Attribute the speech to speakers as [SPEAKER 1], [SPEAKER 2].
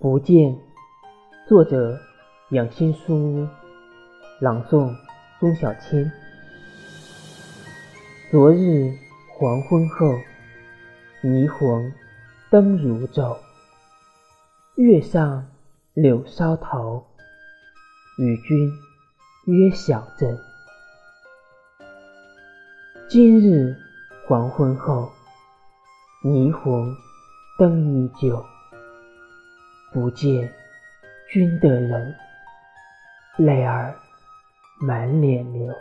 [SPEAKER 1] 不见，作者：养心书屋，朗诵：钟小千。昨日黄昏后，霓虹灯如昼，月上柳梢头，与君约小镇。今日黄昏后，霓虹灯依旧。不见君的人，泪儿满脸流。